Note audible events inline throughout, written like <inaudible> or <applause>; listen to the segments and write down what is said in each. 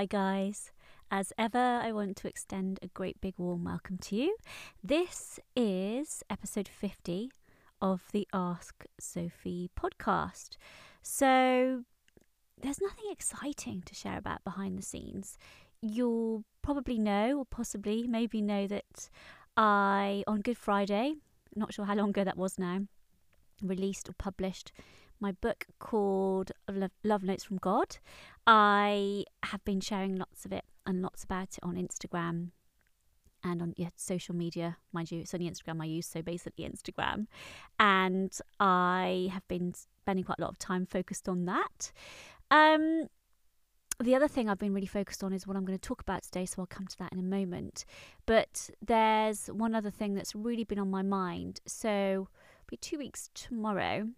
Hi, guys. As ever, I want to extend a great big warm welcome to you. This is episode 50 of the Ask Sophie podcast. So, there's nothing exciting to share about behind the scenes. You'll probably know, or possibly maybe know, that I, on Good Friday, not sure how long ago that was now, released or published my book called Love Notes from God. I have been sharing lots of it and lots about it on Instagram and on yeah, social media, mind you. It's only Instagram I use, so basically Instagram. And I have been spending quite a lot of time focused on that. Um, the other thing I've been really focused on is what I'm going to talk about today, so I'll come to that in a moment. But there's one other thing that's really been on my mind. So, be two weeks tomorrow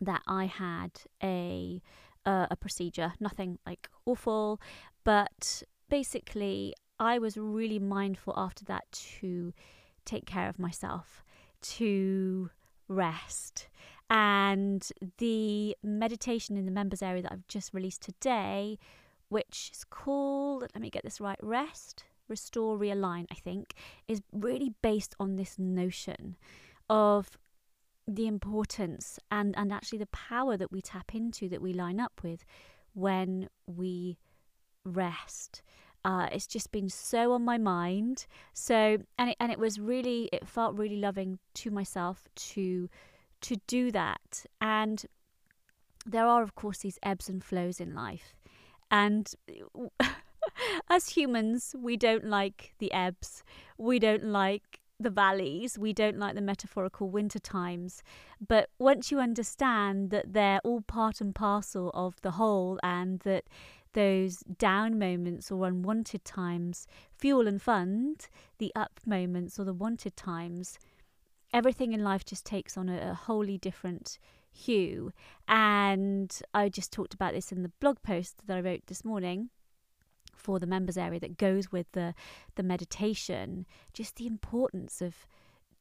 that I had a uh, a procedure, nothing like awful, but basically I was really mindful after that to take care of myself, to rest. And the meditation in the members area that I've just released today, which is called, let me get this right, Rest, Restore, Realign, I think, is really based on this notion of the importance and, and actually the power that we tap into, that we line up with when we rest. Uh, it's just been so on my mind. So and it, and it was really it felt really loving to myself to to do that. And there are of course these ebbs and flows in life, and <laughs> as humans we don't like the ebbs. We don't like the valleys, we don't like the metaphorical winter times. But once you understand that they're all part and parcel of the whole and that those down moments or unwanted times fuel and fund the up moments or the wanted times, everything in life just takes on a, a wholly different hue. And I just talked about this in the blog post that I wrote this morning for the members area that goes with the the meditation just the importance of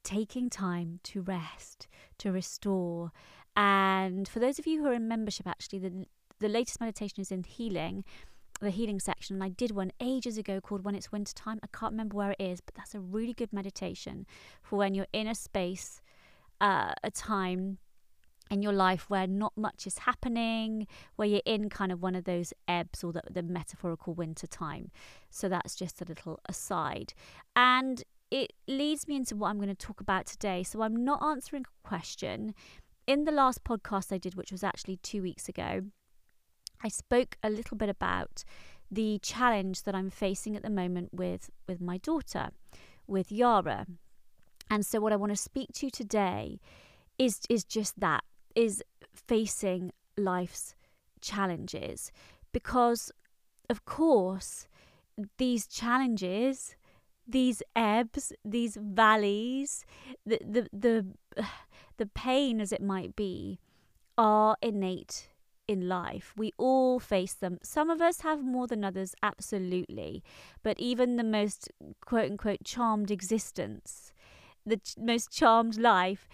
taking time to rest to restore. And for those of you who are in membership actually the the latest meditation is in healing the healing section. And I did one ages ago called when it's winter time. I can't remember where it is but that's a really good meditation for when you're in a space uh, a time in your life where not much is happening, where you're in kind of one of those ebbs or the, the metaphorical winter time. So that's just a little aside. And it leads me into what I'm going to talk about today. So I'm not answering a question. In the last podcast I did, which was actually two weeks ago, I spoke a little bit about the challenge that I'm facing at the moment with, with my daughter, with Yara. And so what I want to speak to today is is just that is facing life's challenges because, of course, these challenges, these ebbs, these valleys, the, the, the, <sighs> the pain as it might be, are innate in life. We all face them. Some of us have more than others, absolutely. But even the most quote unquote charmed existence, the ch- most charmed life,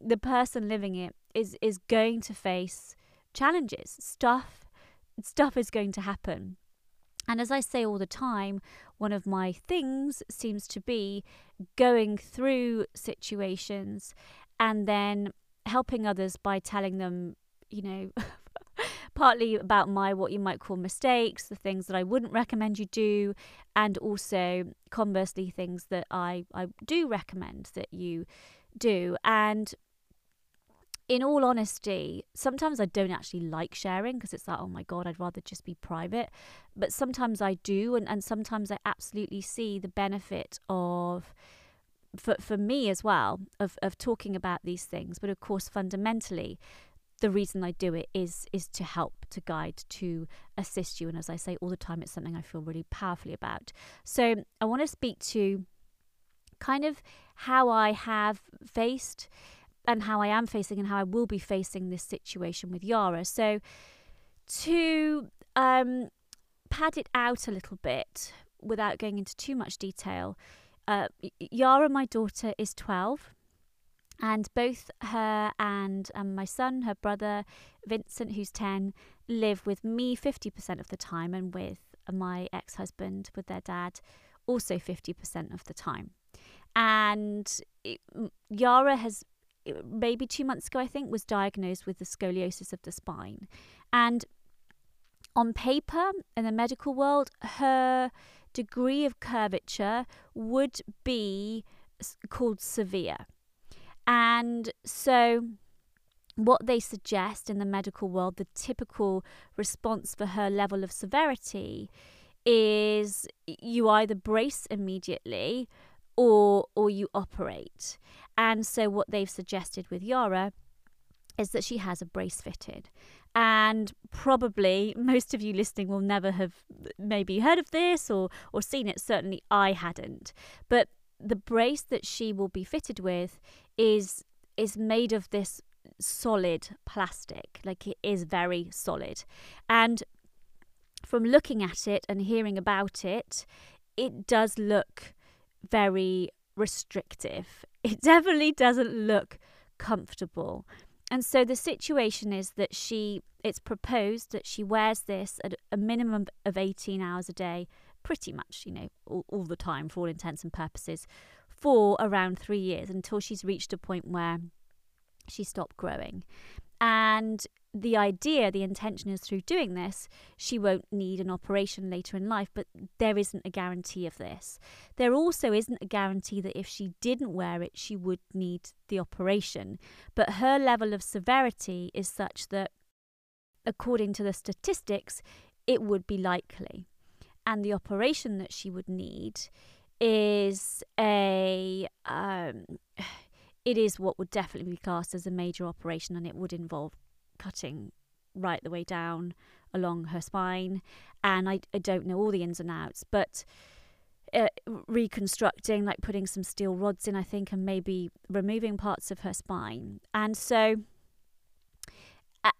the person living it is is going to face challenges. Stuff stuff is going to happen. And as I say all the time, one of my things seems to be going through situations and then helping others by telling them, you know, <laughs> partly about my what you might call mistakes, the things that I wouldn't recommend you do, and also conversely things that I, I do recommend that you do. And in all honesty, sometimes I don't actually like sharing because it's like, oh my God, I'd rather just be private. But sometimes I do. And, and sometimes I absolutely see the benefit of, for, for me as well, of, of talking about these things. But of course, fundamentally, the reason I do it is is to help, to guide, to assist you. And as I say all the time, it's something I feel really powerfully about. So I want to speak to kind of how I have faced and how I am facing and how I will be facing this situation with Yara. So to um, pad it out a little bit without going into too much detail, uh, Yara, my daughter, is 12. And both her and um, my son, her brother Vincent, who's 10, live with me 50% of the time and with my ex husband with their dad also 50% of the time. And it, Yara has maybe two months ago, I think, was diagnosed with the scoliosis of the spine. And on paper, in the medical world, her degree of curvature would be called severe. And so, what they suggest in the medical world, the typical response for her level of severity is you either brace immediately or or you operate. And so what they've suggested with Yara is that she has a brace fitted. And probably most of you listening will never have maybe heard of this or or seen it. Certainly I hadn't. But the brace that she will be fitted with is is made of this solid plastic. Like it is very solid. And from looking at it and hearing about it, it does look very restrictive. It definitely doesn't look comfortable. And so the situation is that she, it's proposed that she wears this at a minimum of 18 hours a day, pretty much, you know, all, all the time for all intents and purposes, for around three years until she's reached a point where she stopped growing. And the idea, the intention is through doing this, she won't need an operation later in life, but there isn't a guarantee of this. There also isn't a guarantee that if she didn't wear it, she would need the operation. But her level of severity is such that, according to the statistics, it would be likely. And the operation that she would need is a. Um, <sighs> it is what would definitely be classed as a major operation and it would involve cutting right the way down along her spine. And I, I don't know all the ins and outs, but uh, reconstructing, like putting some steel rods in, I think, and maybe removing parts of her spine. And so uh,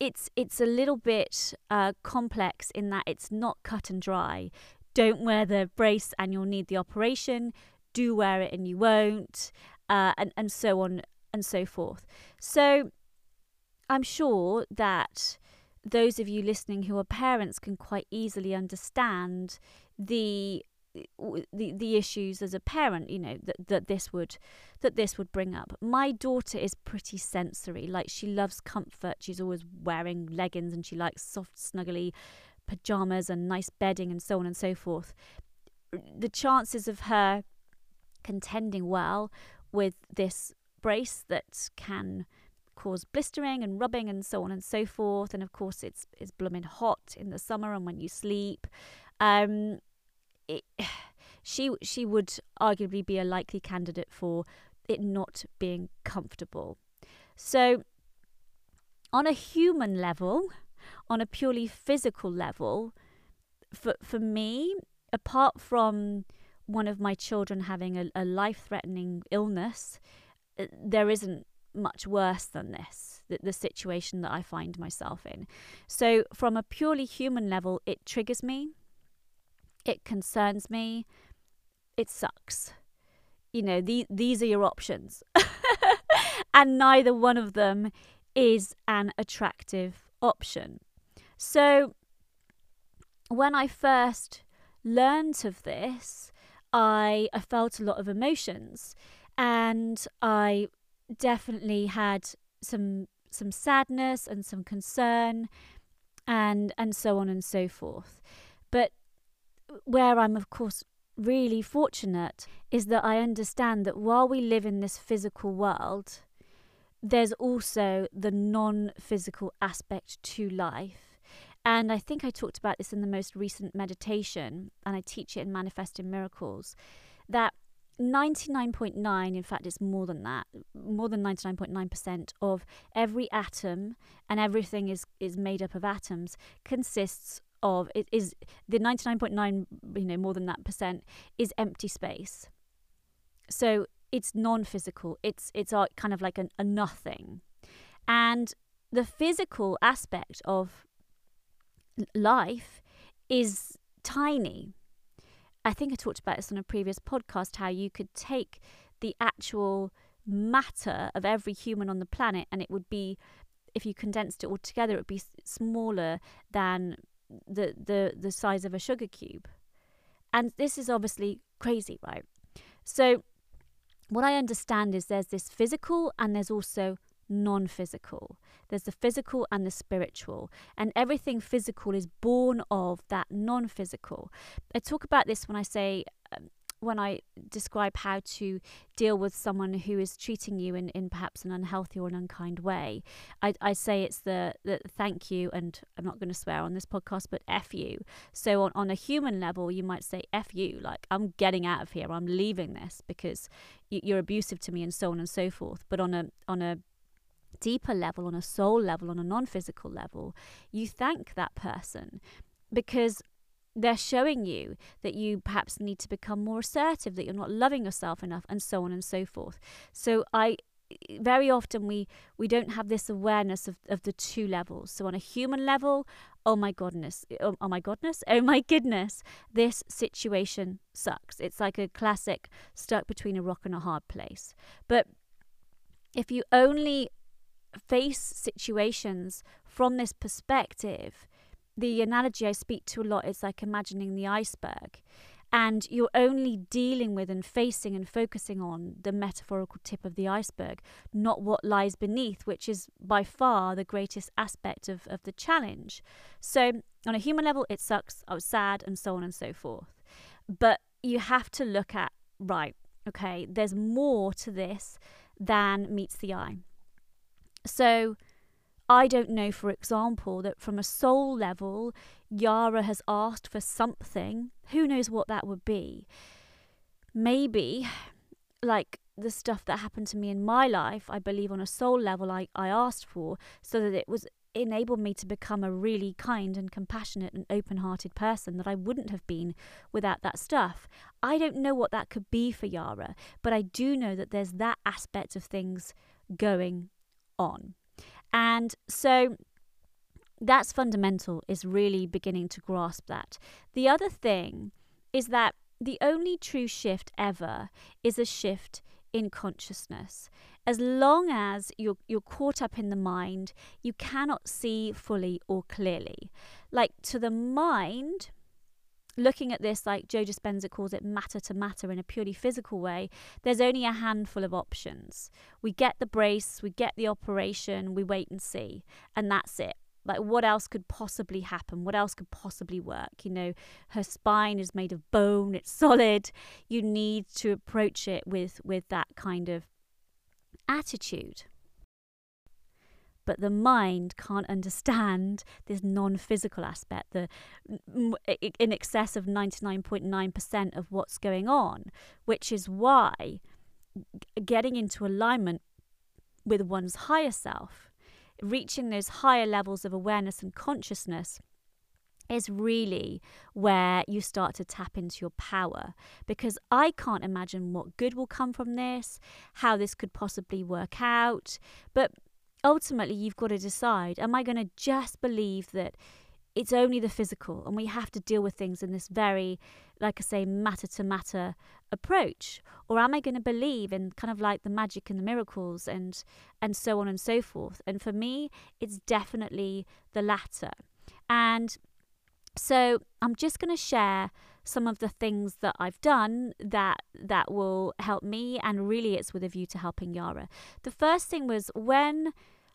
it's it's a little bit uh, complex in that it's not cut and dry. Don't wear the brace and you'll need the operation. Do wear it and you won't uh, and, and so on and so forth. So I'm sure that those of you listening who are parents can quite easily understand the the the issues as a parent you know that that this would that this would bring up. My daughter is pretty sensory. Like she loves comfort. She's always wearing leggings and she likes soft snuggly pajamas and nice bedding and so on and so forth. The chances of her contending well with this brace that can cause blistering and rubbing and so on and so forth. And of course, it's it's blooming hot in the summer and when you sleep. Um, it, <sighs> she she would arguably be a likely candidate for it not being comfortable. So, on a human level, on a purely physical level, for for me, apart from one of my children having a, a life threatening illness, uh, there isn't much worse than this, the, the situation that I find myself in. So, from a purely human level, it triggers me, it concerns me, it sucks. You know, the, these are your options. <laughs> and neither one of them is an attractive option. So, when I first learned of this, I, I felt a lot of emotions and I definitely had some some sadness and some concern and and so on and so forth. But where I'm of course really fortunate is that I understand that while we live in this physical world, there's also the non physical aspect to life. And I think I talked about this in the most recent meditation, and I teach it in Manifesting Miracles, that 99.9, in fact, it's more than that, more than 99.9% of every atom, and everything is, is made up of atoms, consists of, it is the 99.9, you know, more than that percent is empty space. So it's non physical, it's, it's kind of like an, a nothing. And the physical aspect of life is tiny. I think I talked about this on a previous podcast how you could take the actual matter of every human on the planet and it would be if you condensed it all together it would be smaller than the the the size of a sugar cube. And this is obviously crazy, right? So what I understand is there's this physical and there's also non physical. There's the physical and the spiritual, and everything physical is born of that non physical. I talk about this when I say, um, when I describe how to deal with someone who is treating you in, in perhaps an unhealthy or an unkind way, I, I say it's the, the thank you, and I'm not going to swear on this podcast, but F you. So on, on a human level, you might say F you, like I'm getting out of here, I'm leaving this because you're abusive to me and so on and so forth. But on a on a deeper level, on a soul level, on a non physical level, you thank that person because they're showing you that you perhaps need to become more assertive, that you're not loving yourself enough, and so on and so forth. So I very often we we don't have this awareness of, of the two levels. So on a human level oh my goodness oh, oh my goodness oh my goodness this situation sucks. It's like a classic stuck between a rock and a hard place. But if you only face situations from this perspective, the analogy I speak to a lot is like imagining the iceberg. And you're only dealing with and facing and focusing on the metaphorical tip of the iceberg, not what lies beneath, which is by far the greatest aspect of, of the challenge. So, on a human level, it sucks, I was sad, and so on and so forth. But you have to look at, right, okay, there's more to this than meets the eye. So I don't know, for example, that from a soul level, Yara has asked for something. Who knows what that would be? Maybe, like the stuff that happened to me in my life, I believe on a soul level, I, I asked for so that it was enabled me to become a really kind and compassionate and open hearted person that I wouldn't have been without that stuff. I don't know what that could be for Yara, but I do know that there's that aspect of things going on. And so that's fundamental, is really beginning to grasp that. The other thing is that the only true shift ever is a shift in consciousness. As long as you're, you're caught up in the mind, you cannot see fully or clearly. Like to the mind, looking at this like Joe Dispenza calls it matter to matter in a purely physical way, there's only a handful of options. We get the brace, we get the operation, we wait and see, and that's it. Like what else could possibly happen? What else could possibly work? You know, her spine is made of bone, it's solid. You need to approach it with with that kind of attitude but the mind can't understand <laughs> this non-physical aspect the in excess of 99.9% of what's going on which is why getting into alignment with one's higher self reaching those higher levels of awareness and consciousness is really where you start to tap into your power because I can't imagine what good will come from this, how this could possibly work out. But ultimately you've got to decide am I going to just believe that it's only the physical and we have to deal with things in this very like i say matter to matter approach? Or am i going to believe in kind of like the magic and the miracles and and so on and so forth? And for me it's definitely the latter. And so i'm just going to share some of the things that I've done that that will help me and really it's with a view to helping Yara. The first thing was when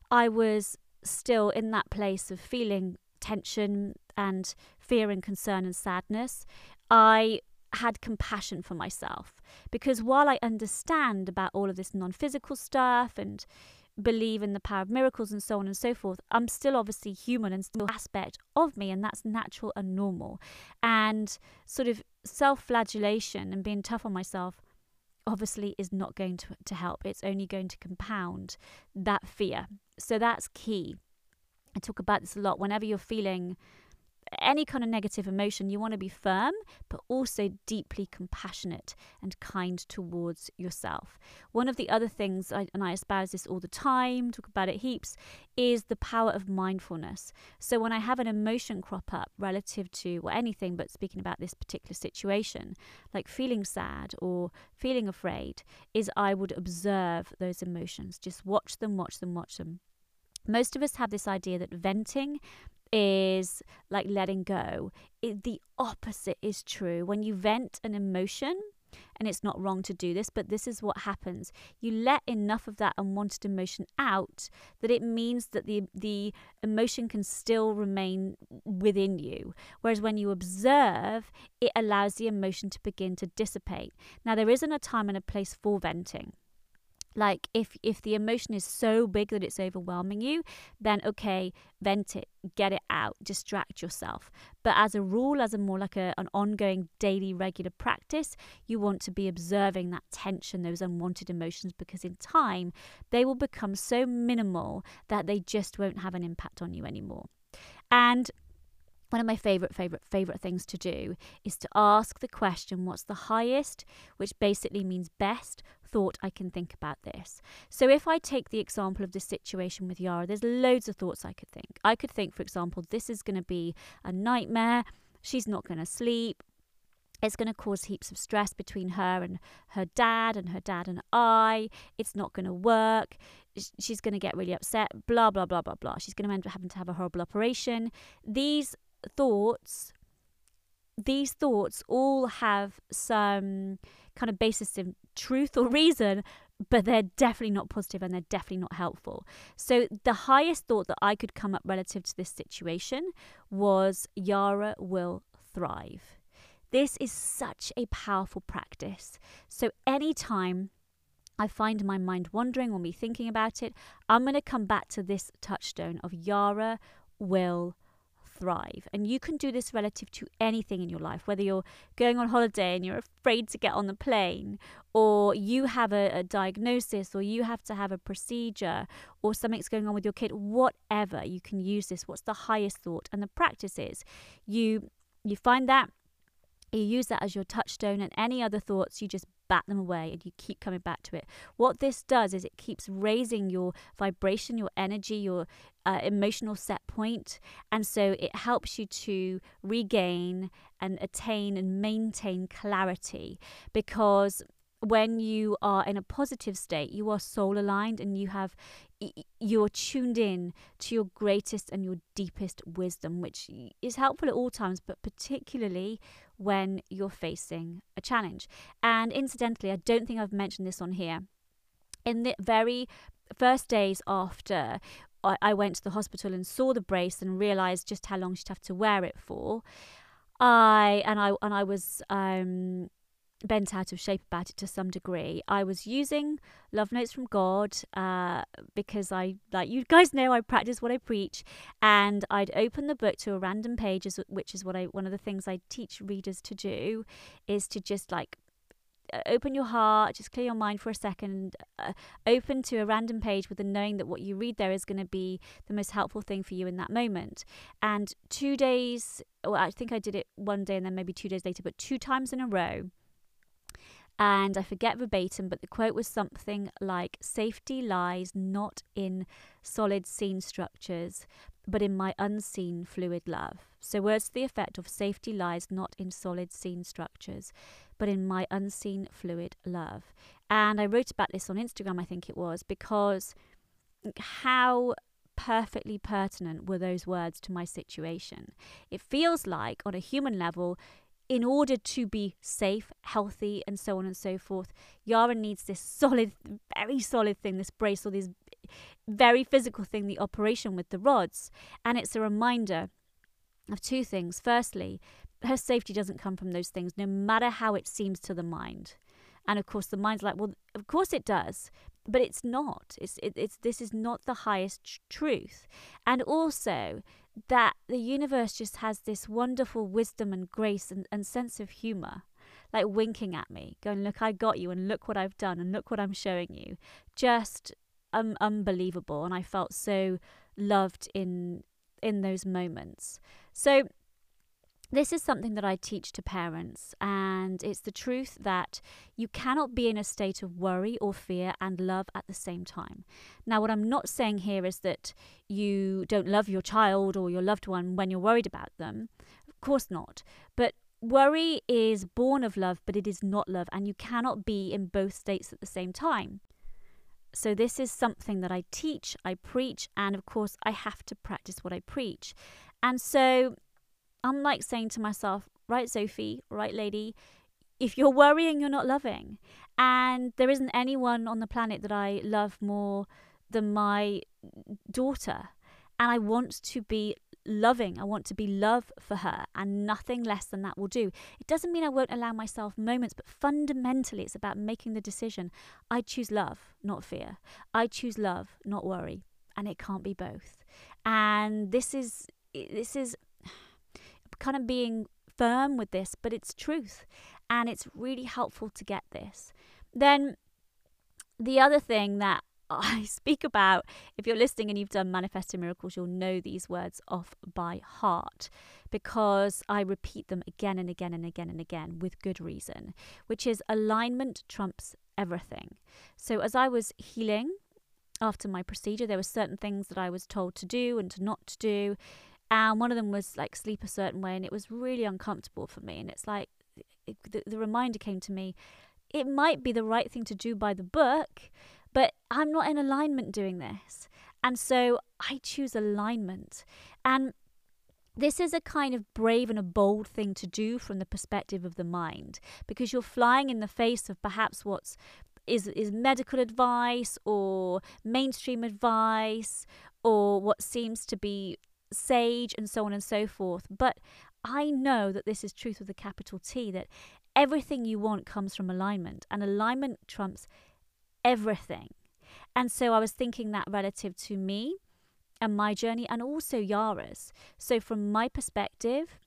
I was still in that place of feeling tension and fear and concern and sadness, I had compassion for myself because while I understand about all of this non physical stuff and believe in the power of miracles and so on and so forth, I'm still obviously human and still aspect of me, and that's natural and normal. And sort of self flagellation and being tough on myself obviously is not going to, to help. It's only going to compound that fear. So that's key. I talk about this a lot. Whenever you're feeling any kind of negative emotion, you want to be firm, but also deeply compassionate and kind towards yourself. One of the other things, I, and I espouse this all the time, talk about it heaps, is the power of mindfulness. So when I have an emotion crop up relative to or anything, but speaking about this particular situation, like feeling sad or feeling afraid, is I would observe those emotions, just watch them, watch them, watch them Most of us have this idea that venting is like letting go. It, the opposite is true. When you vent an emotion, and it's not wrong to do this, but this is what happens. You let enough of that unwanted emotion out that it means that the the emotion can still remain within you. Whereas when you observe, it allows the emotion to begin to dissipate. Now there isn't a time and a place for venting like if if the emotion is so big that it's overwhelming you then okay vent it get it out distract yourself. But as a rule as a more like a, an ongoing daily regular practice you want to be observing that tension those unwanted emotions because in time they will become so minimal that they just won't have an impact on you anymore. And one of my favorite, favorite, favorite things to do is to ask the question, what's the highest, which basically means best thought I can think about this. So if I take the example of the situation with Yara, there's loads of thoughts I could think. I could think, for example, this is going to be a nightmare. She's not going to sleep. It's going to cause heaps of stress between her and her dad, and her dad and I. It's not going to work. She's going to get really upset. Blah, blah, blah, blah, blah. She's going to end up having to have a horrible operation. These thoughts, these thoughts all have some kind of basis in truth or reason, but they're definitely not positive and they're definitely not helpful. So, the highest thought that I could come up relative to this situation was Yara will thrive. This is such a powerful practice. So, anytime I find my mind wandering or me thinking about it, I'm going to come back to this touchstone of Yara will thrive. And you can do this relative to anything in your life, whether you're going on holiday and you're afraid to get on the plane, or you have a, a diagnosis, or you have to have a procedure, or something's going on with your kid, whatever, you can use this. What's the highest thought? And the practice is you you find that you use that as your touchstone and any other thoughts you just bat them away and you keep coming back to it. What this does is it keeps raising your vibration your energy your uh, emotional set point and so it helps you to regain and attain and maintain clarity because when you are in a positive state, you are soul aligned and you have you're tuned in to your greatest and your deepest wisdom, which is helpful at all times, but particularly when you're facing a challenge. And incidentally, I don't think I've mentioned this on here. In the very first days after I went to the hospital and saw the brace and realized just how long she'd have to wear it for. I and I and I was um bent out of shape about it to some degree. I was using love notes from God uh, because I, like you guys know, I practice what I preach, and I'd open the book to a random page, which is what I one of the things I teach readers to do, is to just like open your heart, just clear your mind for a second, uh, open to a random page with the knowing that what you read there is going to be the most helpful thing for you in that moment. And two days, well, I think I did it one day and then maybe two days later, but two times in a row and I forget verbatim, but the quote was something like Safety lies not in solid seen structures, but in my unseen fluid love. So, words to the effect of safety lies not in solid seen structures, but in my unseen fluid love. And I wrote about this on Instagram, I think it was, because how perfectly pertinent were those words to my situation. It feels like, on a human level, in order to be safe, healthy, and so on and so forth, Yara needs this <laughs> solid, very solid thing, this brace or this very physical thing, the operation with the rods. And it's a reminder of two things. Firstly, her safety doesn't come from those things, no matter how it seems to the mind. And of course, the mind's like, well, of course it does, but it's not. It's it, it's this is not the highest tr- truth. And also, that the universe just has this wonderful wisdom and grace and, and sense of humor like winking at me going look i got you and look what i've done and look what i'm showing you. Just um, unbelievable and i felt so loved in in those moments. So this is something that I teach to parents, and it's the truth that you cannot be in a state of worry or fear and love at the same time. Now, what I'm not saying here is that you don't love your child or your loved one when you're worried about them. Of course not. But worry is born of love, but it is not love, and you cannot be in both states at the same time. So, this is something that I teach, I preach, and of course, I have to practice what I preach. And so, I'm like saying to myself, right, Sophie, right, lady, if you're worrying, you're not loving. And there isn't anyone on the planet that I love more than my daughter. And I want to be loving. I want to be love for her, and nothing less than that will do. It doesn't mean I won't allow myself moments, but fundamentally, it's about making the decision. I choose love, not fear. I choose love, not worry. And it can't be both. And this is, this is kind of being firm with this, but it's truth. And it's really helpful to get this. Then the other thing that <laughs> I speak about, if you're listening and you've done Manifesting Miracles, you'll know these words off by heart because I repeat them again and again and again and again with good reason, which is alignment trumps everything. So as I was healing after my procedure, there were certain things that I was told to do and to not to do. And one of them was like sleep a certain way, and it was really uncomfortable for me. And it's like it, the, the reminder came to me it might be the right thing to do by the book, but I'm not in alignment doing this. And so I choose alignment. And this is a kind of brave and a bold thing to do from the perspective of the mind because you're flying in the face of perhaps what's is is medical advice or mainstream advice or what seems to be sage and so on and so forth but i know that this is truth with a capital T that everything you want comes from alignment and alignment trumps everything. And so I was thinking that relative to me and my journey and also Yara's. So, from my perspective,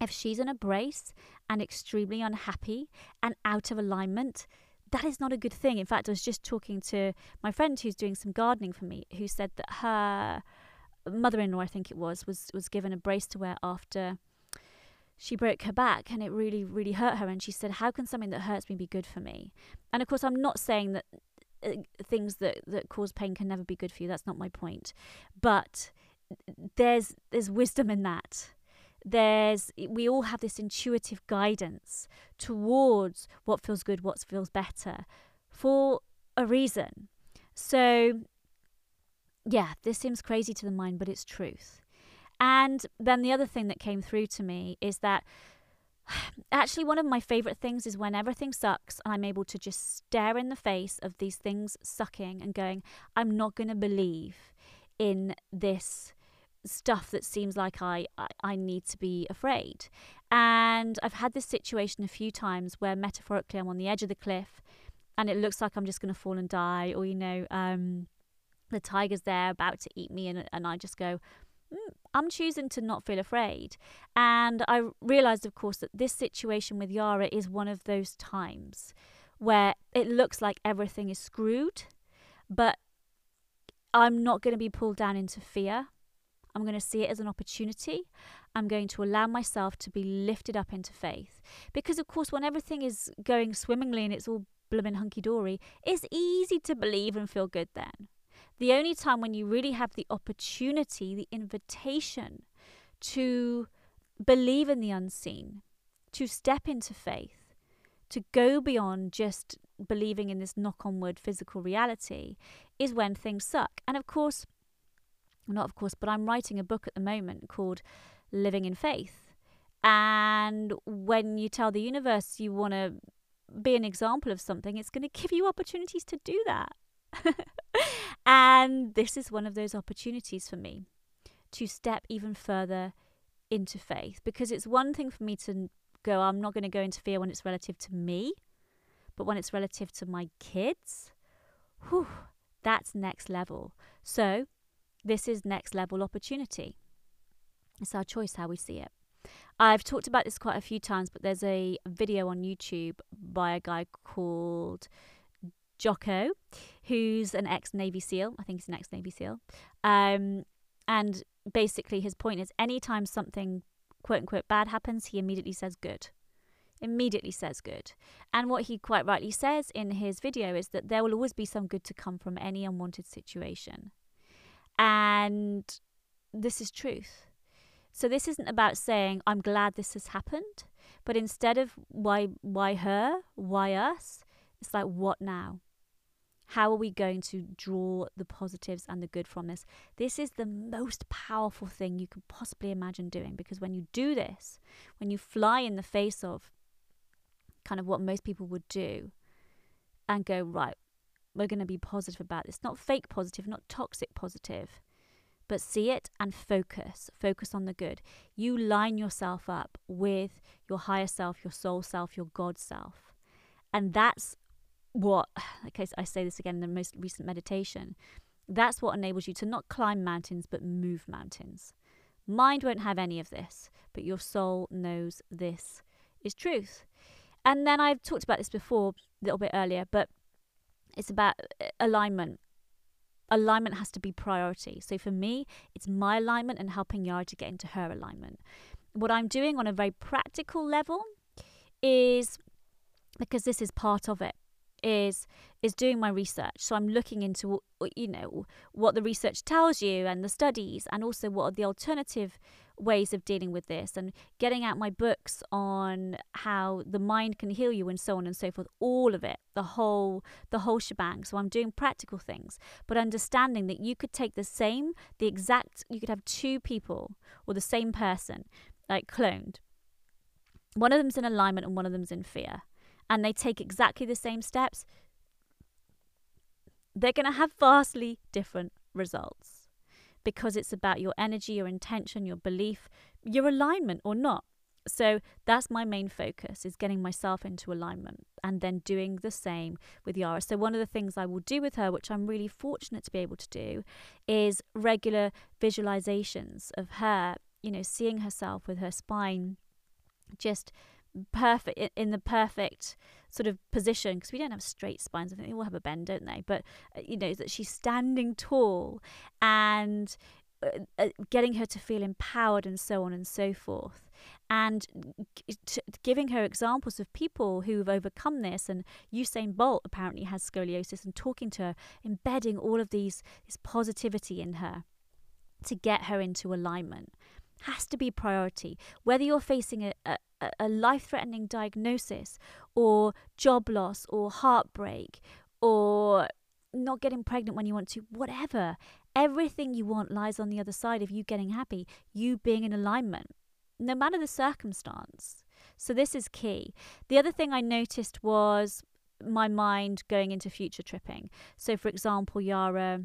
if she's in a brace and extremely unhappy and out of alignment, that is not a good thing. In fact, I was just talking to my friend who's doing some gardening for me, who said that her mother-in-law, I think it was, was was given a brace to wear after she broke her back and it really, really hurt her. And she said, How can something that hurts me be good for me? And of course, I'm not saying that uh, things that, that cause pain can never be good for you. That's not my point. But there's there's wisdom in that. There's we all have this intuitive guidance towards what feels good, what feels better for a reason. So yeah, this seems crazy to the mind, but it's truth. And then the other thing that came through to me is that <sighs> actually one of my favorite things is when everything sucks and I'm able to just stare in the face of these things sucking and going, I'm not going to believe in this stuff that seems like I, I, I need to be afraid. And I've had this situation a few times where metaphorically I'm on the edge of the cliff and it looks like I'm just going to fall and die, or, you know, um, the tiger's there about to eat me, and, and I just go, mm, I'm choosing to not feel afraid. And I realized, of course, that this situation with Yara is one of those times where it looks like everything is screwed, but I'm not going to be pulled down into fear. I'm going to see it as an opportunity. I'm going to allow myself to be lifted up into faith. Because, of course, when everything is going swimmingly and it's all blooming hunky dory, it's easy to believe and feel good then. The only time when you really have the opportunity, the invitation to believe in the unseen, to step into faith, to go beyond just believing in this knock on wood physical reality is when things suck. And of course, not of course, but I'm writing a book at the moment called Living in Faith. And when you tell the universe you want to be an example of something, it's going to give you opportunities to do that. <laughs> and this is one of those opportunities for me to step even further into faith because it's one thing for me to go, I'm not going to go into fear when it's relative to me, but when it's relative to my kids, whew, that's next level. So, this is next level opportunity. It's our choice how we see it. I've talked about this quite a few times, but there's a video on YouTube by a guy called Jocko, who's an ex Navy SEAL. I think he's an ex Navy SEAL. Um, and basically, his point is anytime something quote unquote bad happens, he immediately says good. Immediately says good. And what he quite rightly says in his video is that there will always be some good to come from any unwanted situation. And this is truth. So this isn't about saying I'm glad this has happened, but instead of why why her, why us, it's like what now? How are we going to draw the positives and the good from this? This is the most powerful thing you could possibly imagine doing because when you do this, when you fly in the face of kind of what most people would do and go, right, we're going to be positive about this, not fake positive, not toxic positive, but see it and focus. Focus on the good. You line yourself up with your higher self, your soul self, your God self. And that's what, <sighs> like I say this again in the most recent meditation, that's what enables you to not climb mountains but move mountains. Mind won't have any of this, but your soul knows this is truth. And then I've talked about this before a little bit earlier, but it's about uh, alignment. Alignment has to be priority. So for me, it's my alignment and helping Yara to get into her alignment. What I'm doing on a very practical level is because this is part of it is is doing my research. So i'm looking into uh, you know what the research tells you and the studies and also what are the alternative ways of dealing with this and getting out my books on how the mind can heal you and so on and so forth all of it the whole the whole shebang. So i'm doing practical things but understanding that you could take the same the exact you could have two people or the same person like cloned. One of them's in alignment and one of them's in fear and they take exactly the same steps, they're going to have vastly different results because it's about your energy, your intention, your belief, your alignment or not. So that's my main focus is getting myself into alignment and then doing the same with Yara. So one of the things I will do with her, which I'm really fortunate to be able to do, is regular visualizations of her, you know, seeing herself with her spine just perfect in the perfect sort of position because we don't have straight spines. I think they all have a bend, don't they? But uh, you know that she's standing tall and uh, uh, getting her to feel empowered and so on and so forth and giving her examples of people who've overcome this and Usain Bolt apparently has scoliosis and talking to her embedding all of these this positivity in her to get her into alignment has to be priority whether you're facing a, a life threatening diagnosis or job loss or heartbreak or not getting pregnant when you want to, whatever. Everything you want lies on the other side of you getting happy, you being in alignment, no matter the circumstance. So, this is key. The other thing I noticed was my mind going into future tripping. So, for example, Yara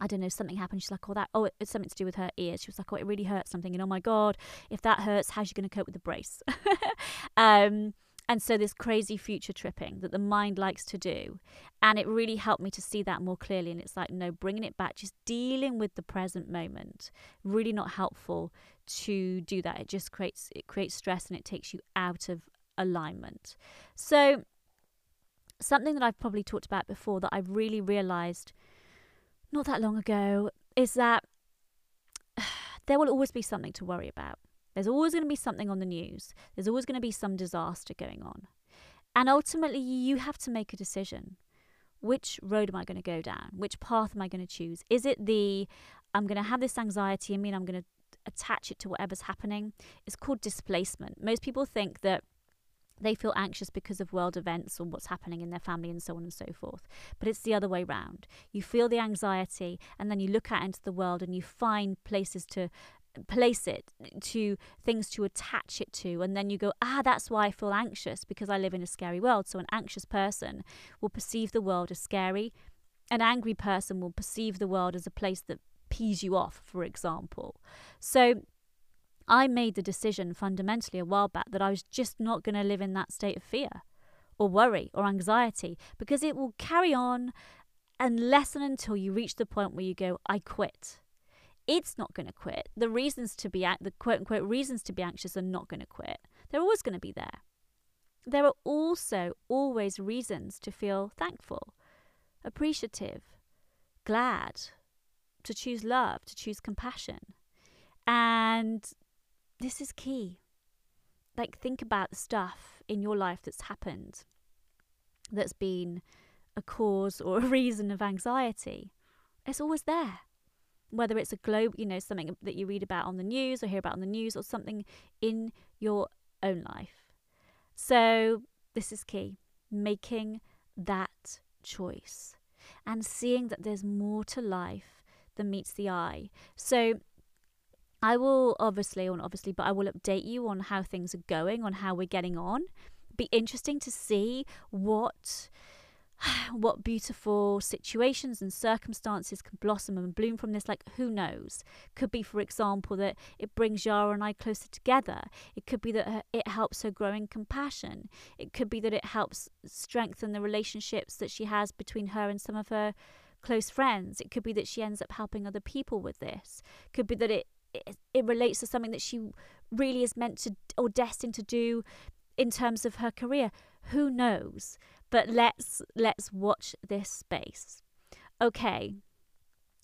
I don't know, something happened. She's like, oh, that, oh, it's something to do with her ears. She was like, oh, it really hurts something. And oh my God, if that hurts, how's she going to cope with the brace? <laughs> um, and so this crazy future tripping that the mind likes to do. And it really helped me to see that more clearly. And it's like, no, bringing it back, just dealing with the present moment, really not helpful to do that. It just creates, it creates stress and it takes you out of alignment. So something that I've probably talked about before that I've really realized – not that long ago is that <sighs> there will always be something to worry about. There's always going to be something on the news. There's always going to be some disaster going on. And ultimately, you have to make a decision. Which road am I going to go down? Which path am I going to choose? Is it the I'm going to have this anxiety I mean I'm going to attach it to whatever's happening? It's called displacement. Most people think that they feel anxious because of world events or what's happening in their family and so on and so forth. But it's the other way round. You feel the anxiety and then you look out into the world and you find places to place it to things to attach it to and then you go ah that's why i feel anxious because i live in a scary world so an anxious person will perceive the world as scary an angry person will perceive the world as a place that pees you off for example so I made the decision fundamentally a while back that I was just not going to live in that state of fear or worry or anxiety because it will carry on unless and until you reach the point where you go, I quit. It's not going to quit. The reasons to be, the quote unquote reasons to be anxious are not going to quit. They're always going to be there. There are also always reasons to feel thankful, appreciative, glad, to choose love, to choose compassion. And this is key. Like, think about stuff in your life that's happened that's been a cause or <laughs> a reason of anxiety. It's always there. Whether it's a globe, you know, something that you read about on the news or hear about on the news or something in your own life. So, this is key making that choice and seeing that there's more to life than meets the eye. So I will obviously, or obviously, but I will update you on how things are going, on how we're getting on. Be interesting to see what <sighs> what beautiful situations and circumstances can blossom and bloom from this. Like, who knows? Could be, for example, that it brings Yara and I closer together. It could be that it helps her grow in compassion. It could be that it helps strengthen the relationships that she has between her and some of her close friends. It could be that she ends up helping other people with this. Could be that it it, it relates to something that she really is meant to or destined to do in terms of her career. Who knows? But let's let's watch this space. Okay.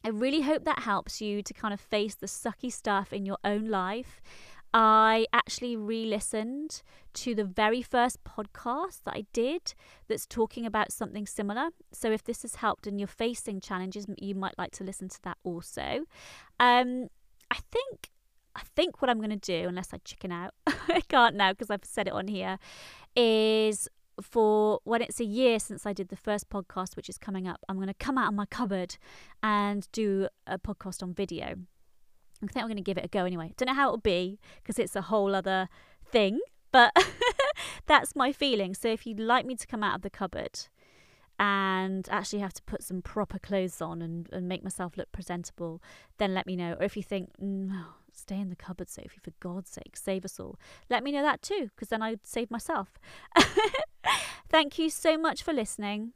I really hope that helps you to kind of face the sucky stuff in your own life. I actually re listened to the very first podcast that I did that's talking about something similar. So, if this has helped and you're facing challenges, you might like to listen to that also. Um, I think I think what I'm going to do, unless I chicken out, <laughs> I can't now because I've said it on here, is for when it's a year since I did the first podcast, which is coming up, I'm going to come out of my cupboard and do a podcast on video. I think I'm going to give it a go anyway. Don't know how it'll be because it's a whole other thing, but <laughs> that's my feeling. So if you'd like me to come out of the cupboard and actually have to put some proper clothes on and, and make myself look presentable, then let me know. Or if you think, mm, no, stay in the cupboard, Sophie, for God's sake, save us all. Let me know that too, because then I'd save myself. <laughs> Thank you so much for listening.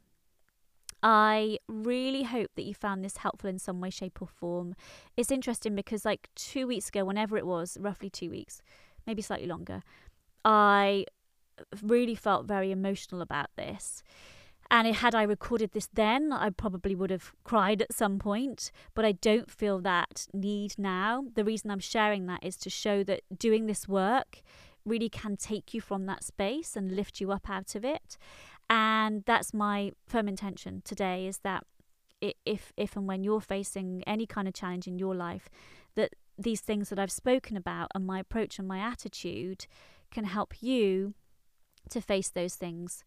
I really hope that you found this helpful in some way, shape, or form. It's interesting because, like, two weeks ago, whenever it was, roughly two weeks, maybe slightly longer, I really felt very emotional about this. And had I recorded this then, I probably would have cried at some point, but I don't feel that need now. The reason I'm sharing that is to show that doing this work really can take you from that space and lift you up out of it. And that's my firm intention today is that if if and when you're facing any kind of challenge in your life that these things that I've spoken about and my approach and my attitude can help you to face those things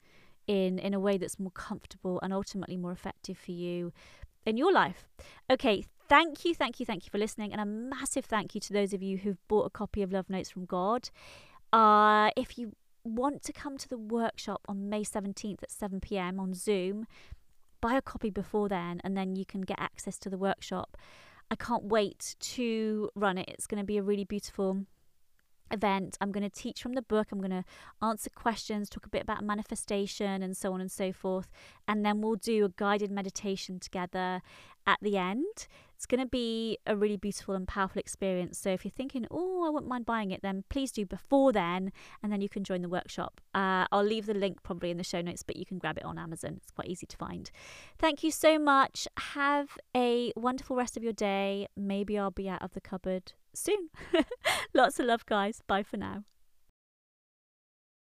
in in a way that's more comfortable and ultimately more effective for you in your life. Okay, thank you, thank you, thank you for listening, and a massive thank you to those of you who've bought a copy of Love Notes from God. Uh, if you want to come to the workshop on May 17th at 7 pm on Zoom, buy a copy before then, and then you can get access to the workshop. I can't wait to run it. It's going to be a really beautiful event. I'm going to teach from the book. I'm going to answer questions, talk a bit about manifestation and so on and so forth. And then we'll do a guided meditation together at the end. It's going to be a really beautiful and powerful experience. So if you're thinking, oh, I wouldn't mind buying it, then please do before then, and then you can join the workshop. Uh, I'll leave the link probably in the show notes, but you can grab it on Amazon. It's quite easy to find. Thank you so much. Have a wonderful rest of your day. Maybe I'll be out of the cupboard soon. <laughs> Lots of love, guys. Bye for now.